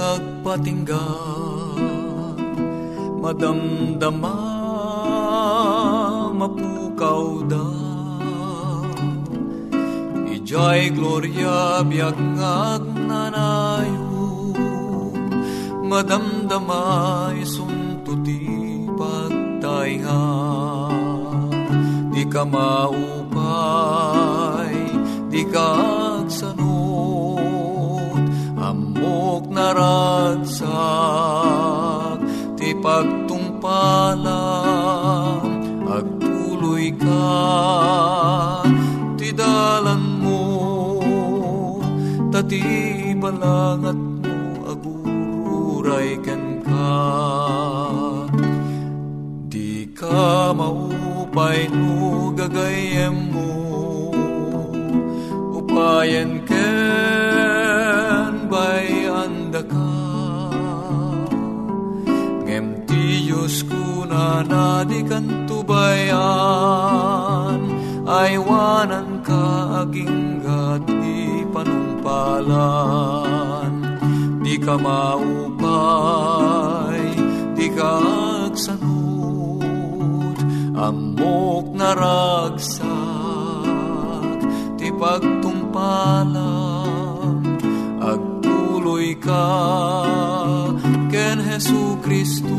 lubong agpatingga Madamdama mapukaw da. Ijay gloria biag ngagnanayo Madamdama isuntuti pagtainga. Di ka maupay, di ka agsanod Amok naragsak, ti pagtungpalan Agtuloy ka, ti dalan mo Tati balangat mo, agururay ken ka. Di ka maupay no gagayem mo. Upayan ko na nadi kan tubayan Aywanan ka aging di panumpalan Di ka maupay, di ka agsanod, amok naragsak, ti pagtumpalan, agtuloy ka, ken Hesu Kristu,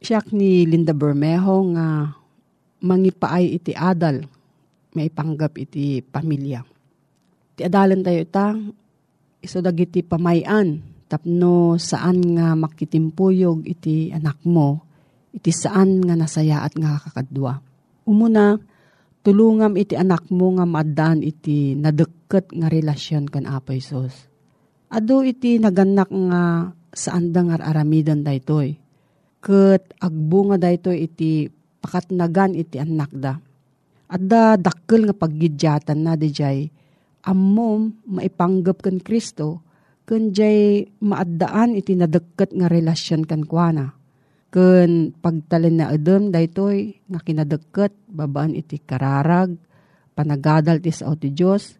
Siyak ni Linda Bermejo nga mangipaay iti adal maipanggap iti pamilya. Ti adalan tayo ita, iso dagiti pamayan, tapno saan nga makitimpuyog iti anak mo, iti saan nga nasaya at nga kakadwa. Umuna, tulungam iti anak mo nga maadaan iti nadeket nga relasyon kan Apo Isos. Ado iti naganak nga saan da nga aramidan daytoy. Kat agbunga da ito iti pakatnagan iti anak da. At da dakkel nga paggidyatan na di jay, ammom maipanggap kan Kristo, kun jay maaddaan iti nadagkat nga relasyon kan kuana. Kun pagtalin na adem daytoy nga kinadagkat babaan iti kararag, panagadal ti sao ti Diyos,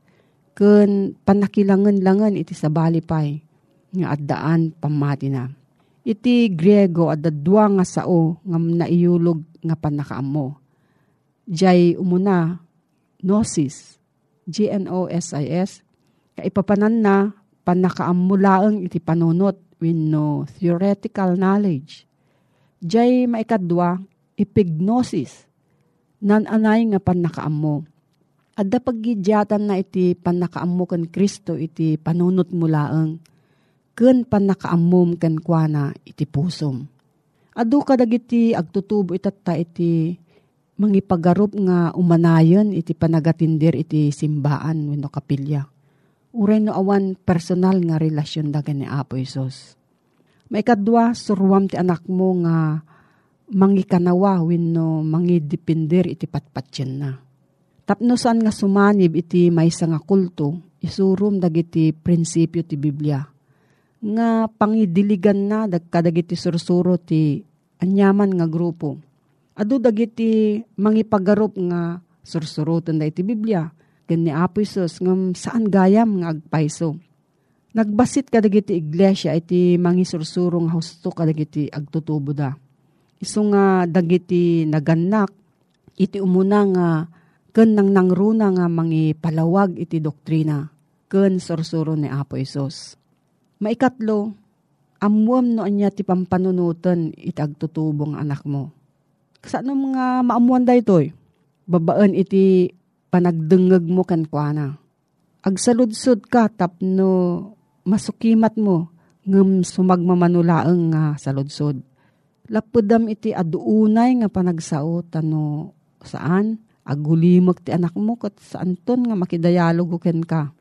kun panakilangan-langan iti sabali pay, nga addaan pamati na iti Griego at dadwa nga sao nga naiyulog nga panakaamo. Jay umuna, gnosis, G-N-O-S-I-S, kaipapanan na panakaamulaang iti panunot with no theoretical knowledge. Jay maikadwa, epignosis, nan-anay nga panakaamo. At da paggidyatan na iti panakaamo kan Kristo iti panunot mulaang ken panakaamom ken kuana iti pusom. Adu kadagiti agtutubo itatta iti mangipagarup nga umanayon iti panagatindir iti simbaan wenno kapilya. Uray no awan personal nga relasyon dagan ni Apo Isos. Maikadwa, surwam ti anak mo nga mangikanawa wenno mangidipindir iti patpatyen na. Tapno saan nga sumanib iti maysa nga kulto, isurum dagiti prinsipyo ti Biblia nga pangidiligan na dagkadagiti sursuro ti anyaman nga grupo. Adu dagiti mangipagarup nga sursurutan da iti Biblia. Gani Apo Isus ngam saan gayam nga agpaiso. Nagbasit kadagiti iglesia iti mangisursuro nga husto kadagiti agtutubo da. Isu nga dagiti naganak iti umuna nga ken nang nangruna nga mangipalawag iti doktrina ken sursuro ni Apo Isus Maikatlo, amuam no anya ti pampanunutan itagtutubong anak mo. Kasano mga maamuan da ito'y? Babaan iti panagdengeg mo kan kuana. Agsaludsod ka tapno masukimat mo ngem sumagmamanulaeng nga saludsod. Lapudam iti aduunay nga panagsao tano saan agulimag ti anak mo kat saan ton nga makidayalog ken ka.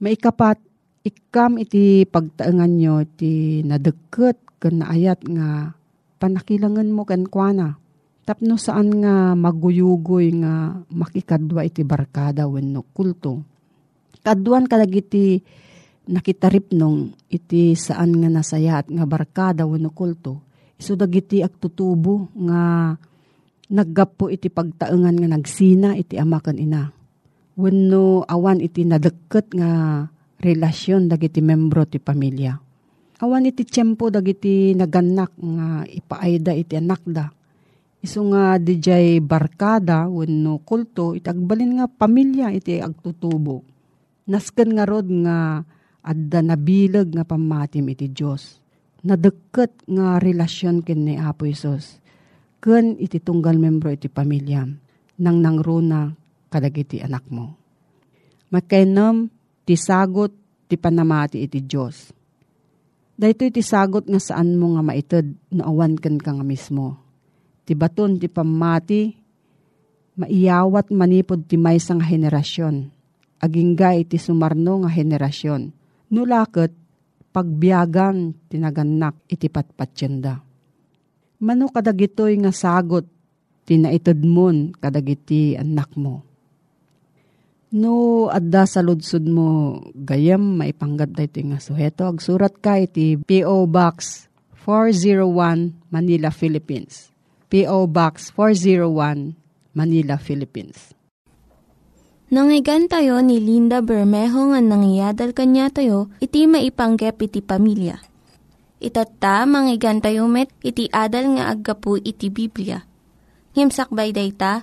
Maikapat ikam iti pagtaengan nyo ti nadagket ken naayat nga panakilangan mo ken kuana. Tapno saan nga maguyugoy nga makikadwa iti barkada wenno kulto. Kaduan kadagiti nakitarip nung iti saan nga nasaya at nga barkada wenno kulto. Isu dagiti agtutubo nga naggapo iti pagtaengan nga nagsina iti ama ken ina. Wenno awan iti nadagket nga relasyon dagiti membro ti pamilya. Awan iti tiyempo dagiti naganak nga ipaayda iti anak da. Isu nga dijay barkada wenno kulto iti agbalin nga pamilya iti agtutubo. Nasken nga rod nga adda nabilag nga pamatim iti Dios. Nadeket nga relasyon ken ni Apo Isos. Ken iti tunggal membro iti pamilya nang nangruna kadagiti anak mo. Makainom ti sagot ti panamati iti Diyos. Dahito iti sagot nga saan mo nga maited no awan ken ka nga mismo. Ti baton ti pamati, maiyawat manipod ti maysa nga henerasyon. Agingga iti sumarno nga henerasyon. Nulaket, pagbiagan tinaganak iti patpatyenda. Mano kadagitoy nga sagot, tinaited mon kadagiti anak mo No, adda sa ludsud mo, gayam maipanggap da ito nga suheto. Agsurat ka iti P.O. Box 401 Manila, Philippines. P.O. Box 401 Manila, Philippines. Nangyigan tayo ni Linda Bermejo nga nangyadal kanya tayo, iti maipanggap iti pamilya. Itatta, manggigan tayo met, iti adal nga aggapu iti Biblia. Ngimsakbay day ta,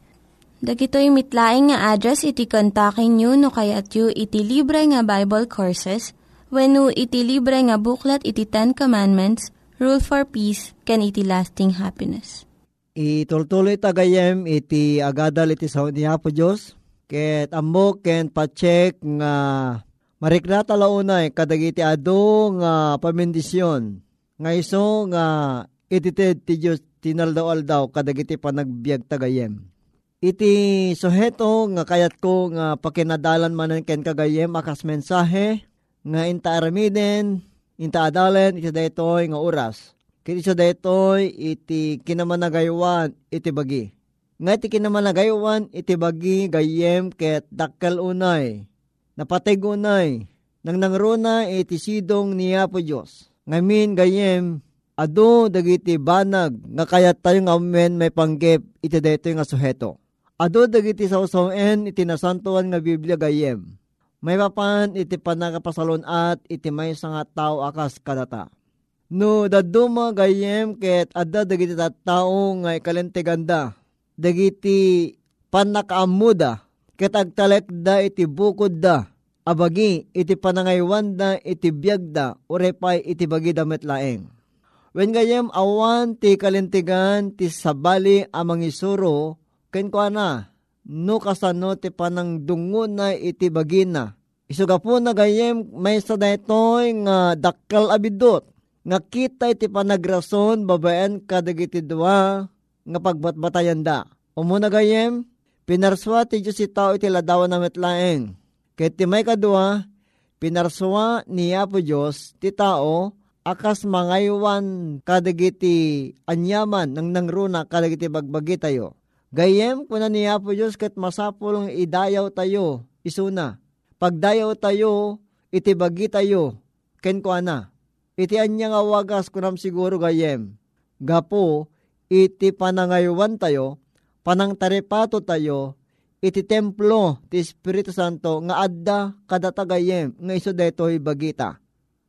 Dagitoy mitlaing nga address iti kontakin nyo no kayat yu iti libre nga Bible Courses when no iti libre nga buklat iti Ten Commandments, rule for peace, can iti lasting happiness. Itultuloy tagayem iti agadal iti sao niya po Diyos. Ket ammo ken pacheck nga mariknata launay kadagiti ado nga pamendisyon. Nga iso nga itited ti Diyos tinaldaw-aldaw kadagiti panagbiag tagayem. Iti suheto nga kayat ko nga pakinadalan manen ken kagayem akas mensahe nga inta aramiden, iti daytoy nga oras. Kiti sa daytoy iti kinamanagaywan iti bagi. Nga iti kinamanagaywan iti bagi gayem ket dakkel unay. Napateg unay. Nang nangruna iti sidong niya po Diyos. Ngamin gayem ado dagiti banag nga kayat tayo nga amen may panggep iti daytoy nga suheto. Ado dagiti sausawen iti nasantuan nga Biblia gayem. May papan iti panagapasalon at iti may nga tao akas kadata. No daduma gayem ket adda dagiti tattao nga ikalenteganda. Dagiti panakaamuda ket agtalek da iti bukod da. Abagi iti panangaywan da iti biyag da urepay iti bagi damit laeng. Wen gayem awan ti kalintigan ti sabali amang isuro ken ko na no kasano ti panang dungo na iti bagina. Isuga po na gayem may sa daytoy nga dakkel abidot nga kita iti panagrason babaen kadagiti dua nga pagbatbatayan da. Umuna gayem pinarswa ti Diyos itaw iti ladawan na metlaeng. Ket ti may kadua pinarswa niya po Diyos ti tao akas mangaywan kadagiti anyaman ng nangruna kadagiti bagbagi tayo. Gayem kuna niya po Diyos ket masapulong idayaw tayo isuna. Pagdayaw tayo iti bagi tayo ken ko ana. Iti anya nga wagas kunam siguro gayem. Gapo iti panangaywan tayo panang tarepato tayo iti templo ti Espiritu Santo nga adda kadatagayem nga iso detoy bagita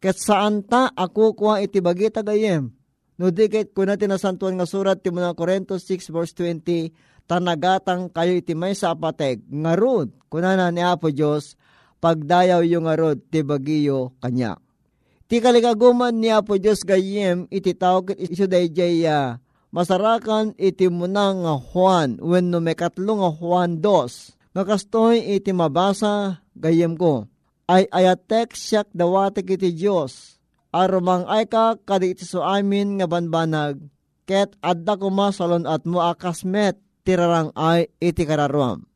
Ket saan ta ako kuha iti bagita gayem. No dikit ko na tinasantuan nga surat ti mga Korintos 6 verse 20, tanagatang kayo iti may sa apateg, nga rod, kuna na ni Apo Diyos, pagdayaw yung nga rod, ti bagiyo kanya. Ti kalikaguman ni Apo Diyos gayem, iti tawag iso dayjay uh, masarakan iti munang nga Juan, when no may katlong nga Juan dos, nga kastoy iti mabasa gayem ko ay ayatek siyak dawatek iti Diyos. Arumang ay ka kaditi so amin nga banbanag, ket adda kuma salon at mo akasmet tirarang ay iti kararuam.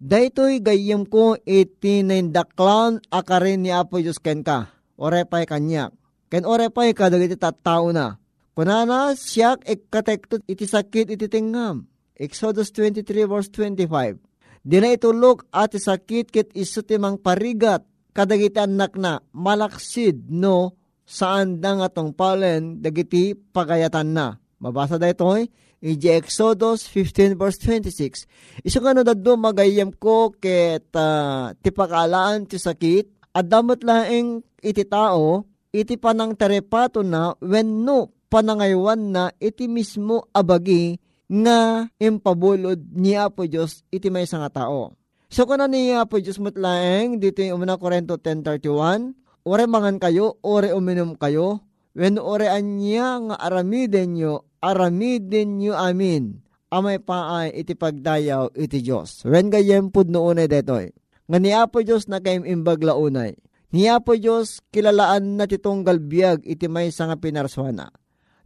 Daytoy gayem ko iti naindaklan akarin ni Apo Diyos ken ka, orepay kanyak. Ken orepay ka dagiti tattao na. Kunana siyak ikatektot iti sakit iti tinggam. Exodus 23 verse 25. Di na itulok at sakit kit iso timang parigat kadagiti anak na malaksid no saan da nga palen dagiti pagayatan na. Mabasa da ito eh. Iji Exodus 15 verse 26. Iso nga no daddo magayam ko ket uh, ti pakalaan ti sakit at damot laeng iti tao iti panang terepato na when no panangaywan na iti mismo abagi nga impabulod ni Apo Diyos iti may nga tao. So kuna niya po Diyos mutlaeng dito yung umuna Korento 10.31 Ore mangan kayo, ore uminom kayo, when ore anya nga aramiden nyo, aramiden nyo amin. Amay paay iti pagdayaw iti Diyos. When gayem pud no unay detoy. Nga ni Apo Diyos na kayong imbag launay. Ni Apo Diyos kilalaan na titong galbiag iti may nga pinarswana.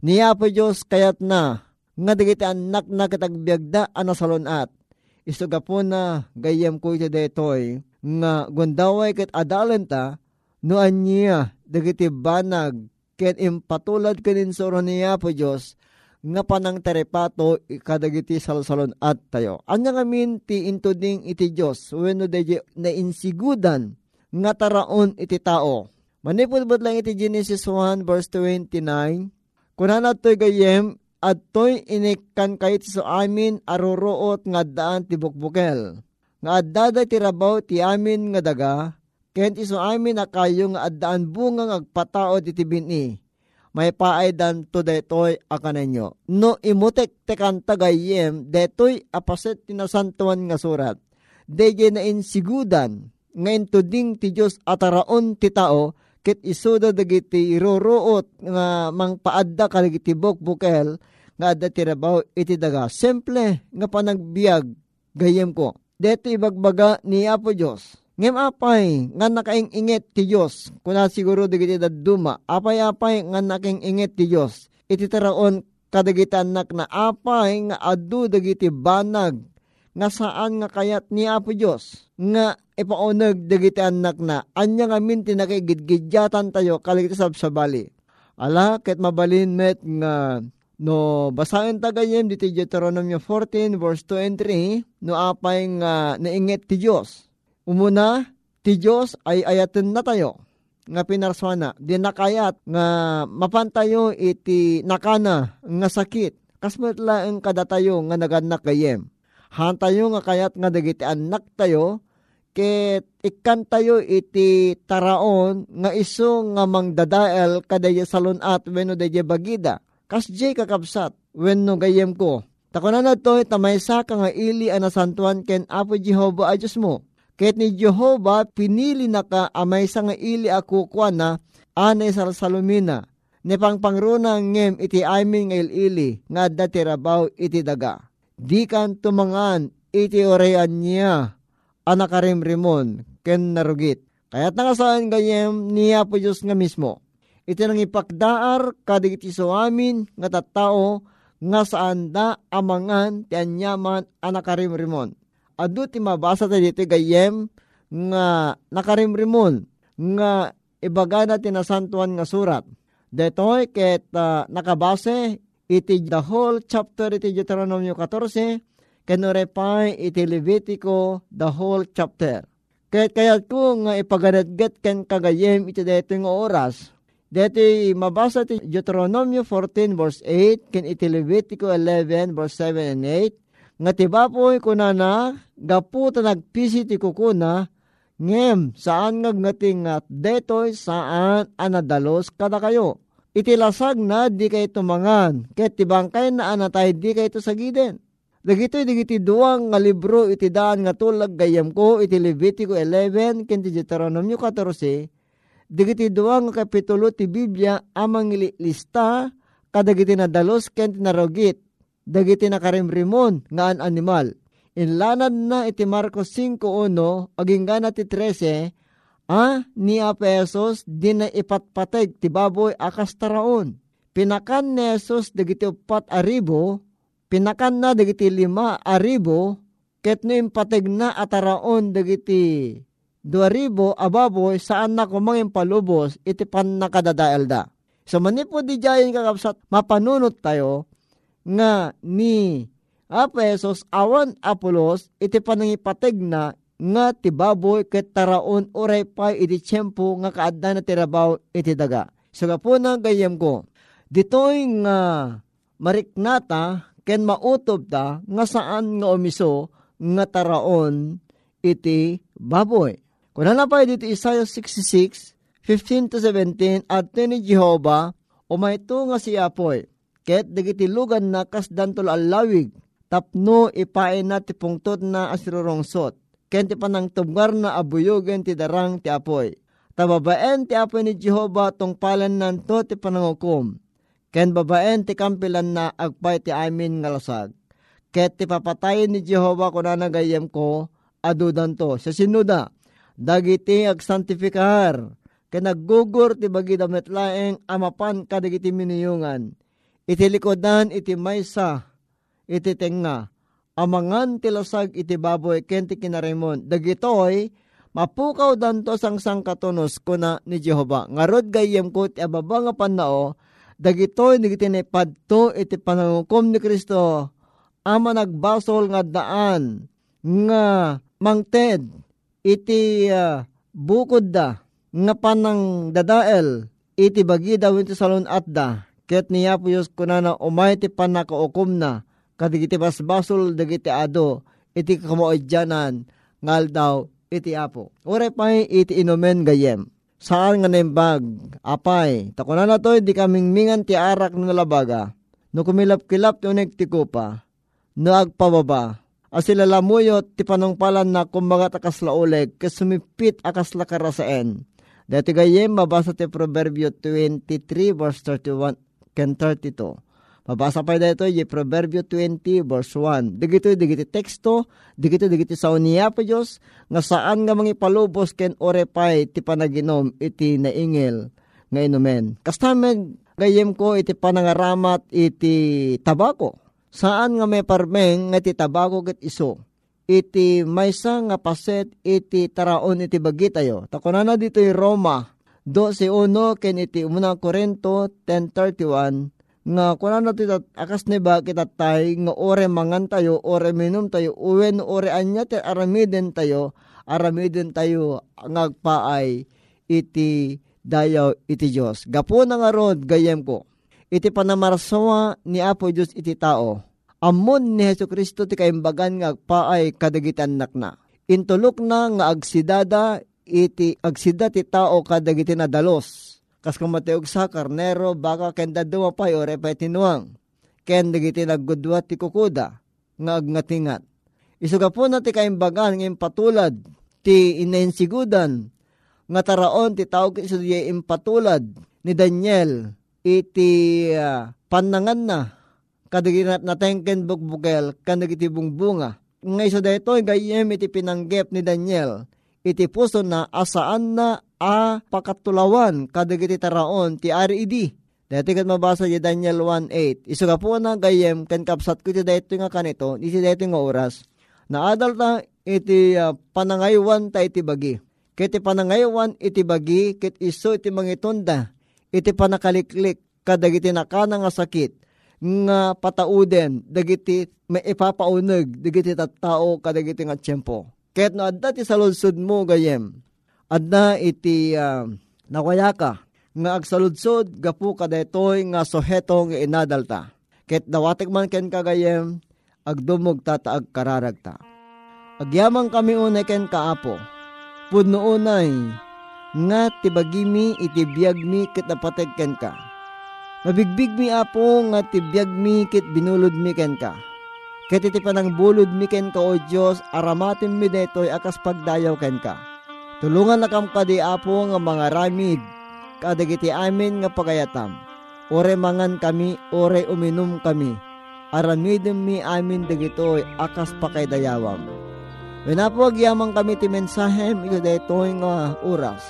Ni Apo Diyos kayat na nga digiti anak na katagbiagda ano salonat isuga po na gayam ko iti detoy nga gundaway ket adalenta no anya dagiti banag ket impatulad kanin soro niya po Dios nga panang terepato kadagiti salsalon at tayo. Anya ngamin ti intuding iti Dios wenno deje na insigudan nga taraon iti tao. Manipod lang iti Genesis 1 verse 29 Kunana to'y gayem at to'y inikan kayit so amin aruruot nga daan ti bukbukel. Nga addada ti rabaw ti amin nga daga, kent iso amin na kayo nga addaan bunga nga agpataod iti bini. May paay dan to detoy akanenyo. No imutek tekan tagayem, detoy apaset tinasantuan nga surat. Deje na insigudan, nga intuding ti Diyos ataraon ti tao, ket isuda dagiti iruruot nga mangpaadda kaligiti bukel nga adda tirabaw iti daga. Simple nga panagbiag gayem ko. Dito ibagbaga ni Apo Diyos. Ngem apay nga nakaingingit ti Diyos. Kuna siguro digiti daduma. Apay apay nga nakaingingit ti Diyos. Iti taraon kadagiti anak na apay nga adu dagiti banag nga saan nga kayat ni Apo Diyos nga ipaunag dagiti anak na anya nga minti nakigidgidyatan tayo kaligiti sabsabali. Ala, ket mabalin met nga No, basahin ta gayem dito Deuteronomy 14 verse 2 and 3, no apay nga nainget ti Dios. Umuna, ti Dios ay ayaten na tayo nga pinarswana, di nakayat nga mapantayo iti nakana nga sakit. Kasmet ang kadatayo nga naganak gayem. Hantayo nga kayat nga dagiti anak tayo, ket ikan tayo iti taraon nga iso nga mangdadael kadaya salunat wenno daya bagida Kas jay kakabsat, when no gayem ko. Takunan na to, tamaysa ka nga ili anasantuan ken Apo Jehova a Diyos mo. Ket ni Jehova pinili na ka amay sa nga ili ako kwa na anay sa salumina. Ni pangpangruna ngem iti amin nga ili nga dati rabaw iti daga. Di kan tumangan iti orean niya anakarimrimon ken narugit. Kaya't nakasaan gayem niya po Diyos nga mismo iti nang ipakdaar kadigiti so amin nga tattao nga saan da amangan ti anyaman anakarimrimon. Adu ti mabasa tayo dito gayem nga nakarimrimon nga ibaga na tinasantuan nga surat. Detoy ket uh, nakabase iti the whole chapter iti Deuteronomio 14 kenurepay iti Levitico the whole chapter. Kaya kaya ko nga ipaganadgat ken kagayem iti dito nga oras Deti mabasa ti Deuteronomio 14 verse 8 ken iti Levitico 11 verse 7 and 8 nga tibapoy kunana gapu ta nagpisi ti kukuna ngem saan nga ngating at detoy saan anadalos kada kayo. Iti lasag na di kay tumangan ket tibangkay na anatay di kay to sagiden. Dagitoy digiti duwang nga libro iti daan nga tulag gayam ko iti Levitico 11 ken ti Deuteronomio 14 Digiti duwang kapitulo ti Biblia amang lista kadagiti na dalos ken tinarogit dagiti nakarimrimon nga an animal. Inlanad na iti Marcos 5.1 aging gana ti 13 ah, ni Apesos di na ipatpateg ti baboy akas taraon. Pinakan ni Jesus dagiti upat aribo, pinakan na dagiti lima aribo, ket no impateg na ataraon dagiti duaribo ababoy saan na kumangin palubos iti pan nakadadael da. So manipo di jayin kakapsat mapanunot tayo nga ni Apesos awan Apolos iti panangipateg na nga ti baboy ket taraon oray pa iti tiyempo nga kaadda na tirabaw iti daga. So po na gayem ko, ditoy nga mariknata ken mautob ta nga saan nga umiso nga taraon iti baboy. Kuna na pa dito Isaiah 66, 15 to 17, at ni Jehova, umayto nga si Apoy, ket dagiti lugan na kasdantol alawig, tapno ipain na ti pungtot na asirorongsot, ken ti panang tubngar na abuyogen ti darang ti Apoy. Tababaen ti Apoy ni Jehova tong palan nanto ti panangukom, ken babaen ti kampilan na agpay ti amin nga lasag. Ket ti papatayin ni Jehova kunana gayem ko, adudan to, sa sinuda, dagiti agsantifikar, kanaggugur ti bagi damit laeng amapan kadagiti miniyungan. Iti likodan iti maysa, iti tenga, amangan tilasag iti baboy kenti kinaremon. Dagitoy, mapukaw danto sang sang katunos kuna ni Jehova. Ngarod gayem ko ti ababa nga panao, dagitoy nigiti padto iti panangukom ni Kristo, ama nagbasol nga daan, nga mangted, iti uh, bukod da nga panang dadael iti bagi daw iti salon at da ket niya po yus kunana umay ti panakaukom na kadigiti basbasol dagiti ado iti kamoadyanan ngal daw iti apo. Ure pa iti inumen gayem. Saan nga nembag? Apay. Takuna na to, di kaming mingan ti arak ng labaga. No kumilap-kilap ti unig ti kupa. No agpababa asilalamuyo ti panungpalan na kumbaga akas lauleg kasumipit akas lakarasaen. Dati gayem, mabasa ti Proverbio 23 verse 31 ken 32. Mabasa pa dito, yung Proverbio 20 verse 1. Digito, digiti teksto, digito, digiti sa uniya po Diyos, nga saan nga mga palubos ken orepay ti panaginom iti naingil nga inumen. Kastamen, gayem ko iti panangaramat iti tabako. Saan nga may parmeng nga iti tabako ket iso iti maysa nga paset iti taraon iti bagi tayo. Takunana dito yung Roma 12.1 ken iti umuna Korinto 10.31 nga kunana dito akas ni ba kita tay nga ore mangan tayo ore minum tayo uwen ore anya te aramiden tayo aramiden tayo ngagpaay iti dayaw iti Dios. Gapo na nga rod gayem ko. Iti panamarsawa ni Apo Dios iti tao Amon ni Heso Kristo ti kaimbagan nga agpaay kadagitan nakna. Intulok na nga agsidada iti agsida ti tao kadagiti na dalos. Kas kumateog sa karnero baka kenda duwa pa ore pa tinuang. Ken dagiti naggudwa ti kukuda nga agnatingat. Isuga po na ti kaimbagan ng impatulad ti inayinsigudan nga taraon ti tao iti impatulad ni Daniel iti uh, panangan na kadaginat na tengken bukbukel kanagiti bunga. Ngay so dito, gayem iti pinanggep ni Daniel, iti puso na asaan na a pakatulawan kadagiti taraon ti idi. Dati kat mabasa di Daniel 1.8. Isuga po na gayem kan kapsat ko ti dito nga kanito, iti dito nga oras. Naadal ta iti uh, panangaywan ta iti bagi. Kiti panangaywan iti bagi, kit iso iti mangitunda, iti panakaliklik, kadagiti nakana nga sakit nga patauden dagiti may ipapauneg dagiti tattao kadagiti nga tiyempo. Ket no adda ti saludsod mo gayem. Adda iti uh, nawaya ka nga agsaludsod gapu nga soheto nga inadalta. Ket dawatek man ken kagayem agdumog tata agkararagta. Agyamang kami unay ken kaapo. Pudno unay nga tibagimi iti mi ket napateg ken ka Mabigbig mi apo nga tibiyag mi kit binulod mi ken ka. Ket iti panang bulod mi ken ka o Diyos, aramatin mi detoy akas pagdayaw ken ka. Tulungan na kam kadi apo nga mga ramid, kadagiti amin nga pagayatam. Ore mangan kami, ore uminom kami. Aramidin mi amin dagitoy akas pakaydayawam. Wenapog yamang kami ti mensahem ito detoy nga oras.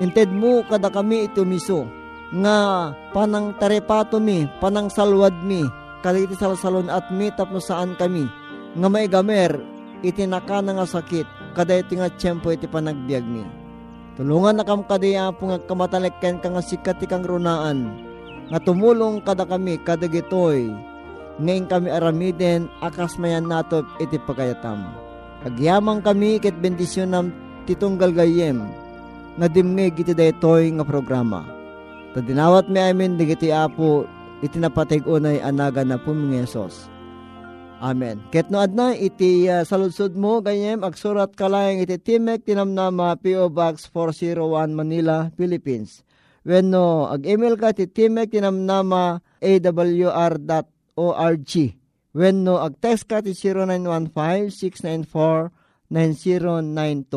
Inted mo kada kami ito miso nga panang tarepato mi, panang salwad mi, kaliti salsalon at mi tapno saan kami, nga may gamer, itinaka na nga sakit, kada iti nga tiyempo iti panagbiag mi. Tulungan na kam kadaya po nga kamatalekken ka nga sikat kang runaan, nga tumulong kada kami, kada ngayon kami aramiden, akas mayan nato iti pagayatam. Agyamang kami ket bendisyon nam titunggal gayem, nga dimngeg iti daytoy nga programa. Tadinawat mi amin digiti apo itinapateg unay anaga na pumingesos. Amen. Ket no adna iti uh, saludsod mo gayem agsurat kalayang iti Timek tinamnama PO Box 401 Manila, Philippines. When no ag-email ka ti Timek tinamnama awr.org. When ag-text ka ti 0915-694-9092.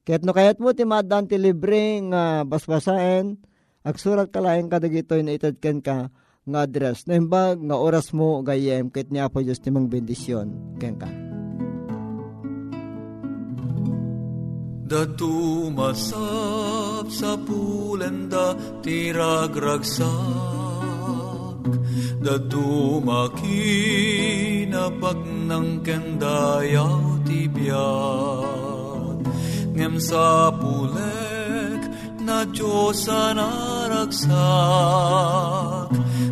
Ket no kayat mo ti madan ti libre nga basbasaen Agsurat ka laing kadagitoy na itadkan ka nga address. Naimbag nga oras mo gayem kit niya po Diyos timang bendisyon. Ken ka. Datu masap sa pulenda tiragragsak Datu makinapag ng kendayaw tibiyag Ngem sa pulen na Diyos ang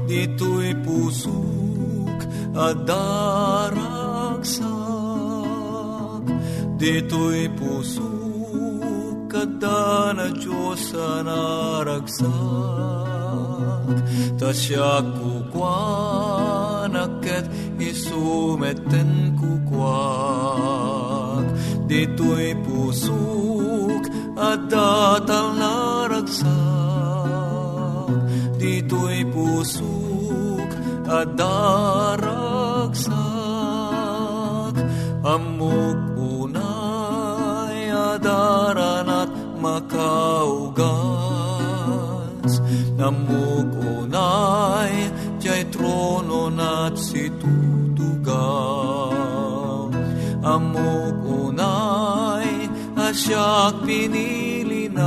dito'y pusok at daragsak. Dito'y pusok at na Diyos ang naragsak, ta siya kukwanak at isumeten kukwak. Dito'y pusok at datal na ragsak dito'y pusok at daragsak. Amok unay adaran at makaugan Namug unay, jay trono nat si tutugaw. Amug unay, asyak pinilinak,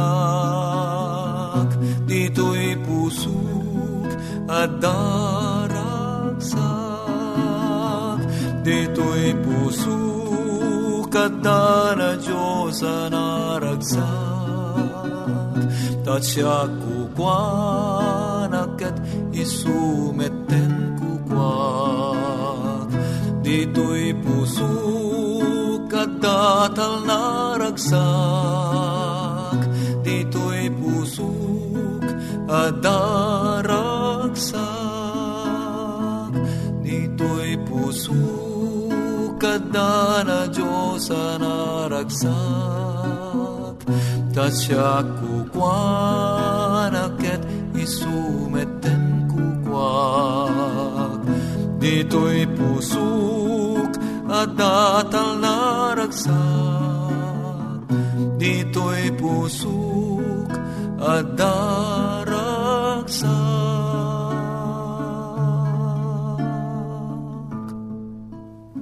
dito'y pusok at daragsak, dito'y pusok at na Diyos ang naragsak. Tatsiyak kukwanak at isumeten kukwak. Dito'y pusok at datal na ragsak. Dito'y pusok at daragsak. Dito'y pusok at na Diyos naragsak. Tatsiyak kukwanak at isumeten kukwak. Dito'y pusok at datal na ragsak. Dito'y pusok at daragsak.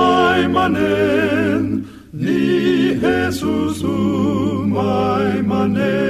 maimanen, ni Jesus, o maimanen.